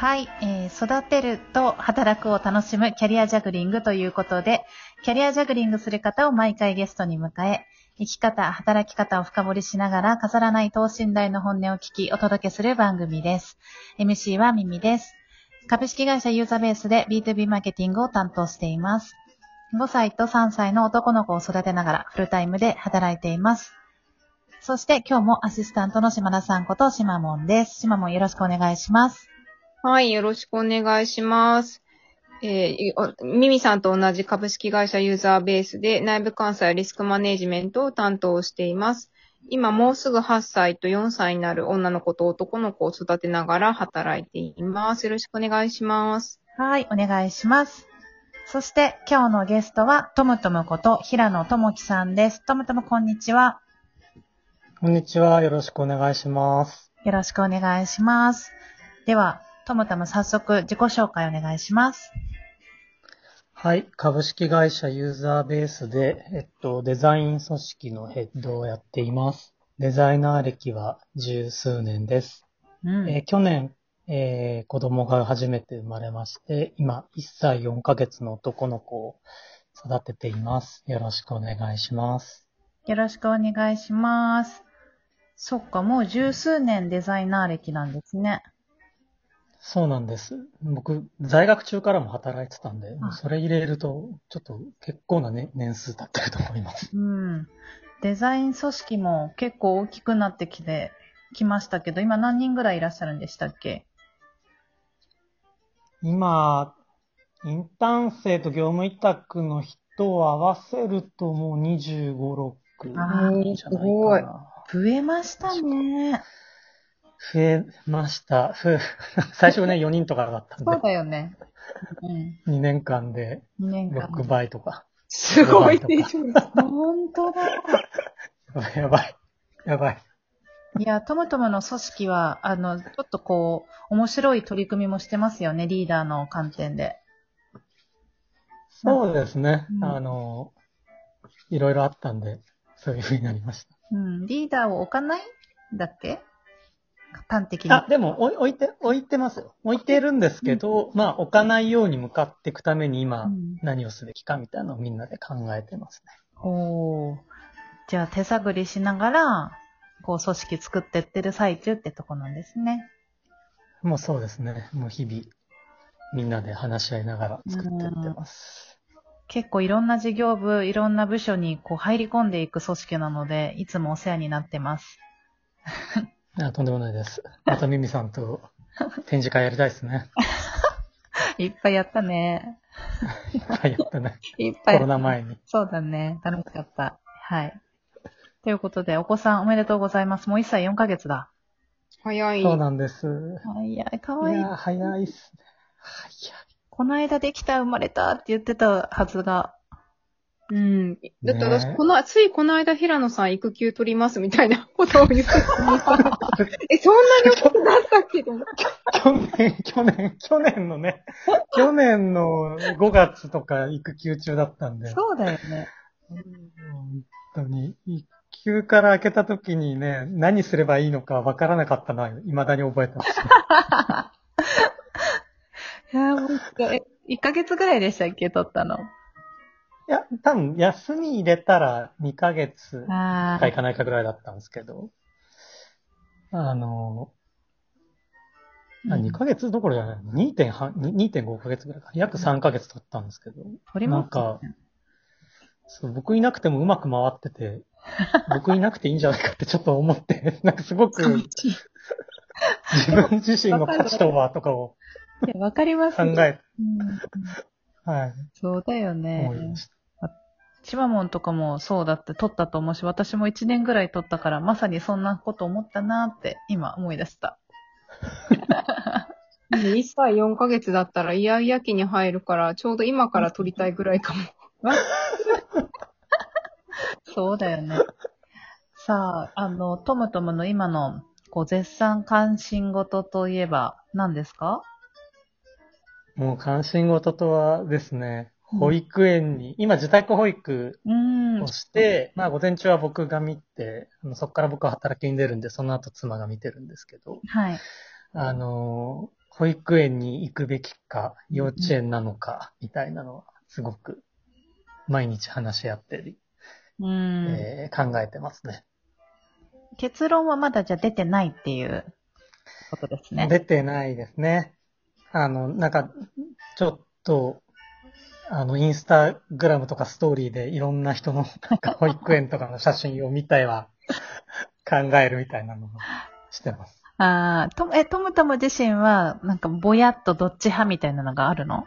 はい、えー育てると働くを楽しむキャリアジャグリングということで、キャリアジャグリングする方を毎回ゲストに迎え、生き方、働き方を深掘りしながら飾らない等身大の本音を聞きお届けする番組です。MC はミミです。株式会社ユーザベースで B2B マーケティングを担当しています。5歳と3歳の男の子を育てながらフルタイムで働いています。そして今日もアシスタントの島田さんこと島門です。島門よろしくお願いします。はい、よろしくお願いします。えーミミさんと同じ株式会社ユーザーベースで内部監査やリスクマネジメントを担当しています。今もうすぐ8歳と4歳になる女の子と男の子を育てながら働いています。よろしくお願いします。はい、お願いします。そして今日のゲストはトムトムこと平野智樹さんです。トムトムこんにちは。こんにちは。よろしくお願いします。よろしくお願いします。では、トムトム早速自己紹介お願いします。はい。株式会社ユーザーベースで、えっと、デザイン組織のヘッドをやっています。デザイナー歴は十数年です。うんえー去年、えー子供が初めて生まれまして、今、1歳4ヶ月の男の子を育てています。よろしくお願いします。よろしくお願いします。そっか、もう十数年デザイナー歴なんですね。そうなんです。僕、在学中からも働いてたんで、それ入れると、ちょっと結構な、ね、年数経ってると思います。うん。デザイン組織も結構大きくなってきて、きましたけど、今何人ぐらいいらっしゃるんでしたっけ？今、インターン生と業務委託の人を合わせるともう25、6あーじゃないかな。増えましたね。増えました。ふ 最初ね、4人とかだったんでそう、だよね。うん。2年間で2年間。6倍とか。すごいでしょ。本当だ。やばい。やばい。いや、トムトムの組織は、あの、ちょっとこう、面白い取り組みもしてますよね、リーダーの観点で。そうですね。うんあの、いろいろあったんで、そういう風になりました。うん。リーダーを置かない？んだっけ？端的に。あ、でも、置い置いて、置いてますよ。置いてるんですけど、まあ、置かないように向かっていくために今、うん何をすべきかみたいなのをみんなで考えてますね。おー。じゃあ手探りしながら、こう組織作ってってる最中ってとこなんですね。もうそうですね。もう日々、みんなで話し合いながら作ってってます。結構いろんな事業部、いろんな部署にこう入り込んでいく組織なので、いつもお世話になってます。あとんでもないです。またミミさんと展示会やりたいです ね。いっぱいやったね。はい、やったね。いっぱい。コロナ前に。そうだね。楽しかった。はい。ということで、お子さんおめでとうございます。もう1歳4ヶ月だ。早い。そうなんです。いや、かわいい。いや、早いっすね。早い。この間できた、生まれたって言ってたはずが。うん。だって私、ねこの、ついこの間平野さん育休取りますみたいな ことを言ってた。え、そんなに大きくなったっけど。去年、去年、去年のね、去年の5月とか育休中だったんで、そうだよね。本当に、育休から開けた時にね、何すればいいのかわからなかったのは未だに覚えてます。いや、もう一回、え、1ヶ月ぐらいでしたっけ撮ったの？いや、多分、休み入れたら2ヶ月あかいかないかぐらいだったんですけど、あの、あ2ヶ月どころじゃない、2.5 2.5ヶ月ぐらいか。約3ヶ月経ったんですけど、撮りますなんかそう僕いなくてもうまく回ってて、僕いなくていいんじゃないかってちょっと思って、なんかすごく自分自身の価値とはとかをいやわかります。考え、うん。はい、そうだよ思いねま。した。チマモンとかもそうだって撮ったと思うし、私も1年ぐらい撮ったから、まさにそんなこと思ったなって今思い出した。1歳4ヶ月だったらイヤイヤ期に入るから、ちょうど今から取りたいぐらいかも。そうだよね。さあ、あの、トムトムの今の、こう、絶賛関心事といえば何ですか？もう関心事とはですね、うん保育園に、今自宅保育を。して、まあ午前中は僕が見て、そこから僕は働きに出るんで、その後妻が見てるんですけど、はい。あの、保育園に行くべきか、幼稚園なのか、みたいなのは、すごく、毎日話し合ってり、うん。えー考えてますね。結論はまだじゃあ出てないっていうことですね。出てないですね。あの、なんか、ちょっと、あの、インスタグラムとかストーリーでいろんな人の、なんか保育園とかの写真を見たいは、考えるみたいなのをしてます。ああ、と、え、トムトム自身は、なんか、ぼやっとどっち派みたいなのがあるの？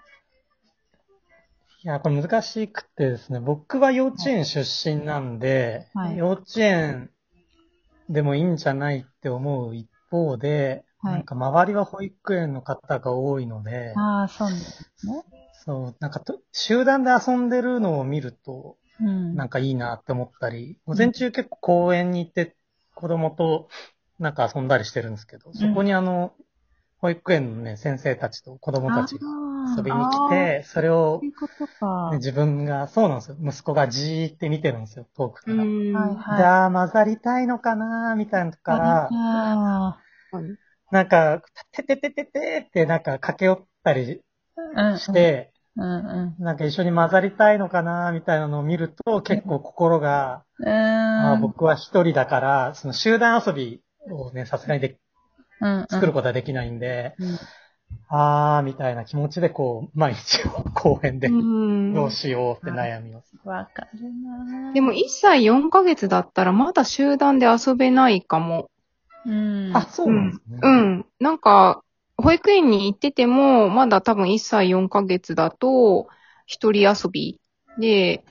いや、これ難しくてですね、僕は幼稚園出身なんで、はい。幼稚園でもいいんじゃないって思う一方で、はい。なんか周りは保育園の方が多いので、ああ、そうですね。そう、なんかと集団で遊んでるのを見ると、うん。なんかいいなって思ったり、午前中結構公園に行って子供となんか遊んだりしてるんですけど、そこにあの、保育園のね、先生たちと子供たちが遊びに来て、それを。ね自分が、そうなんですよ。息子がじーって見てるんですよ、遠くから。じゃあ混ざりたいのかなみたいなのとこから、あなんか、てててててってなんか駆け寄ったり。して、うんうん。なんか一緒に混ざりたいのかなみたいなのを見ると結構心が、うーん。あー僕は一人だから、その集団遊びをね、さすがにでうんうん作ることはできないんで、うんあーみたいな気持ちでこう、毎日を公園でうんどうしようって悩みます。わかるなでも1歳4ヶ月だったらまだ集団で遊べないかも。うん。あ、そうなんですね。うん。なんか、保育園に行ってても、まだ多分1歳4ヶ月だと、一人遊びで。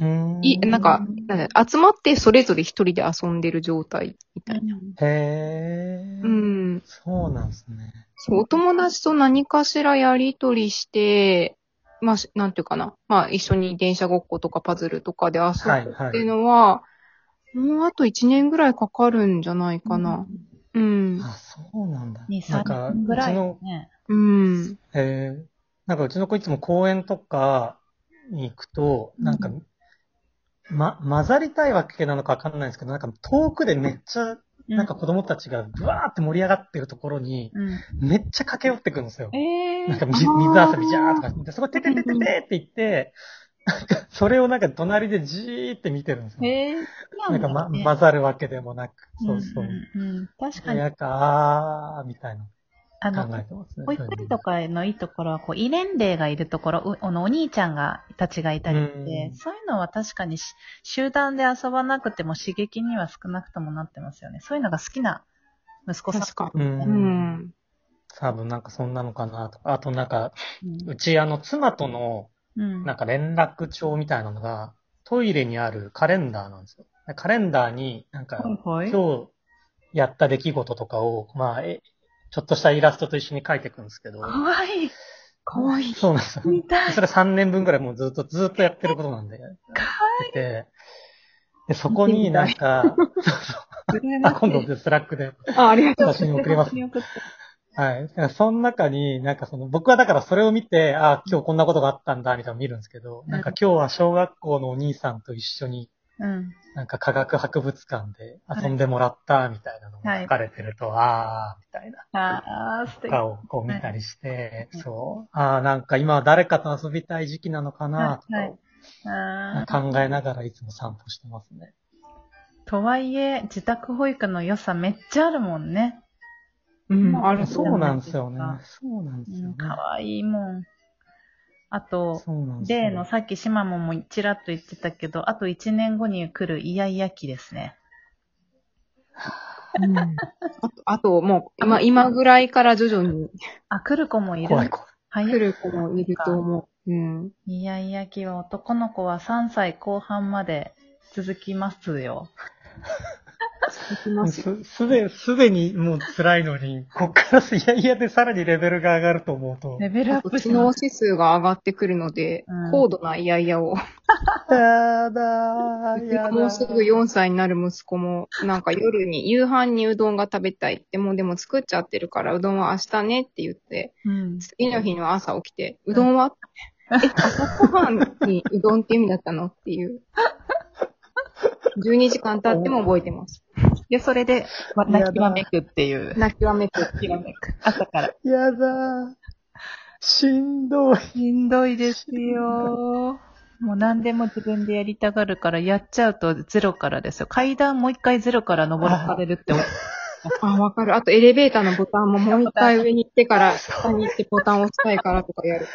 い、なんか、なんだ集まってそれぞれ一人で遊んでる状態みたいな。へー。うん。そうなんですね。そう、お友達と何かしらやりとりして、まあ、しなんていうかな。まあ、一緒に電車ごっことかパズルとかで遊はい、ぶっていうはい。のは、もうあと1年ぐらいかかるんじゃないかな。うん。あ、そうなんだ。2、3なんか、年ぐらいうちの、ね。うん。えー、なんかうちの子いつも公園とかに行くと、なんか、ま、混ざりたいわけなのかわかんないんですけど、なんか遠くでめっちゃ、なんか子供たちがブワーって盛り上がってるところに、うん。めっちゃ駆け寄ってくるんですよ。ええなんか水水遊びじゃーとかそこてててててって言って、なんかそれをなんか隣でじーって見てるんですよ。ええなんか、ま、ね混ざるわけでもなく、そうそう。んうんうん確かに、なんか、あー、みたいなあ考の、えてますね。保育園とかのいいところは、こう、異年齢がいるところ、うあの、お兄ちゃんが、たちがいたりしてう、んそういうのは確かにし集団で遊ばなくても刺激には少なくともなってますよね。そういうのが好きな息子さん。確かう。うんん。多分なんかそんなのかなとか。あとなんか、うんうちあの妻とのうん。なんか連絡帳みたいなのがトイレにあるカレンダーなんですよ。でカレンダーになんかはいはい。今日やった出来事とかを、まあ、え、ちょっとしたイラストと一緒に書いていくんですけど。かわいい。かわいい。そうなんですよ。それ3年分ぐらいもうずっと、ずっとやってることなんで。かてて。で、そこになんか。あ、今度で Slack であ、ありがとう。写真送ります。はい。だからその中に、なんかその、僕はだからそれを見て、あ今日こんなことがあったんだ、みたいなのを見るんですけど、なんか今日は小学校のお兄さんと一緒に、うん。なんか科学博物館で遊んでもらった、みたいなのが書かれてると、あー、みたいな。ああ、素敵。とかをこう見たりして、はいそう。ああ、なんか今は誰かと遊びたい時期なのかな、とはいあかー考えながらいつも散歩してますね。とはいえ、自宅保育の良さめっちゃあるもんね。うん、ある。そうなんですよねあ。そうなんですよね。うん、かわいいもん。あと、そうなんですよ例のさっきシマモンもちらっと言ってたけど、あと1年後に来るイヤイヤ期ですね。うん あと、あともう、今、今ぐらいから徐々にあ、来る子もいる。怖い怖い。早い。来る子もいると思う。うん。イヤイヤ期は男の子は3歳後半まで続きますよ。ますよ。す、すで、すでにもう辛いのに、こっからいやいやでさらにレベルが上がると思うと、レベルアップします。能指数が上がってくるので、うん高度なイヤイヤを。やだー、やだー。もうすぐ4歳になる息子も、なんか夜に、夕飯にうどんが食べたいって、もうでも作っちゃってるから、うどんは明日ねって言って、うん。次の日の朝起きて、うどんは、え、朝ごはんにうどんって意味だったの？っていう。12時間経っても覚えてます。で、それで、ま泣きわめくっていう。泣きわめく。泣きわめく。朝から。やだー。しんどい。しんどいですよ。もう何でも自分でやりたがるから、やっちゃうとゼロからですよ。階段もう一回ゼロから登らされるって思う。あ、わかる。あとエレベーターのボタンももう一回上に行ってから、下に行ってボタンを押したいからとかやる。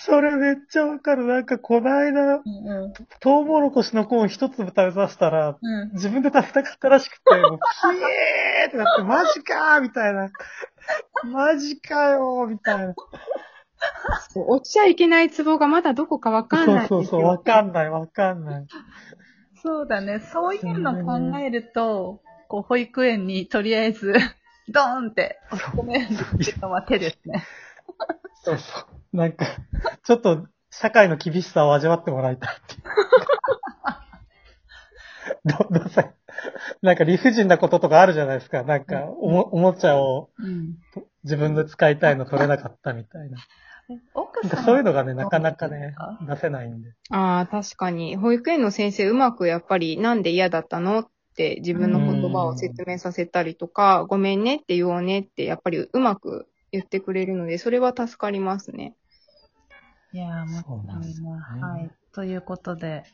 それめっちゃわかる。なんか、こないだ、うんトウモロコシのコーン一粒食べさせたら、うん。自分で食べたかったらしくて、もう、ピエーってなって、マジかーみたいな。マジかよーみたいな。そう落ちちゃいけないツボがまだどこかわかんない。そうそうそう、わかんないわかんない。そうだね。そういうの考えると、こう、保育園にとりあえず、ドーンって押し込めるのは手ですね。そうそう。なんか、ちょっと、社会の厳しさを味わってもらいたいっていう。どどうせ、なんか理不尽なこととかあるじゃないですか。なんか、おも、おもちゃをうん。自分で使いたいの取れなかったみたいな。奥さんなんかそういうのがね、なかなかね、出せないんで。ああ、確かに。保育園の先生うまくやっぱりなんで嫌だったのって自分の言葉を説明させたりとか、ごめんねって言おうねってやっぱりうまく言ってくれるので、それは助かりますね。いやー、もそうなんですねはい。ということで、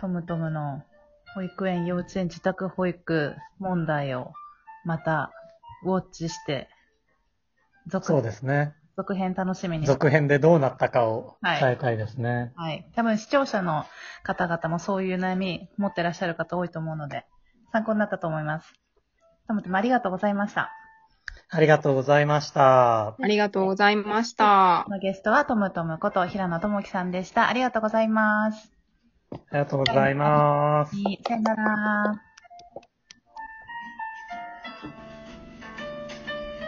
トムトムの保育園、幼稚園、自宅保育問題をまたウォッチして、続そうですね。続編楽しみに続編でどうなったかをはい伝えたいですね。はい。多分視聴者の方々もそういう悩み持ってらっしゃる方多いと思うので、参考になったと思います。トムトムありがとうございました。ありがとうございました。ありがとうございましたこ。のゲストはトムトムこと平野智樹さんでした。ありがとうございます。ありがとうございます。さよなら。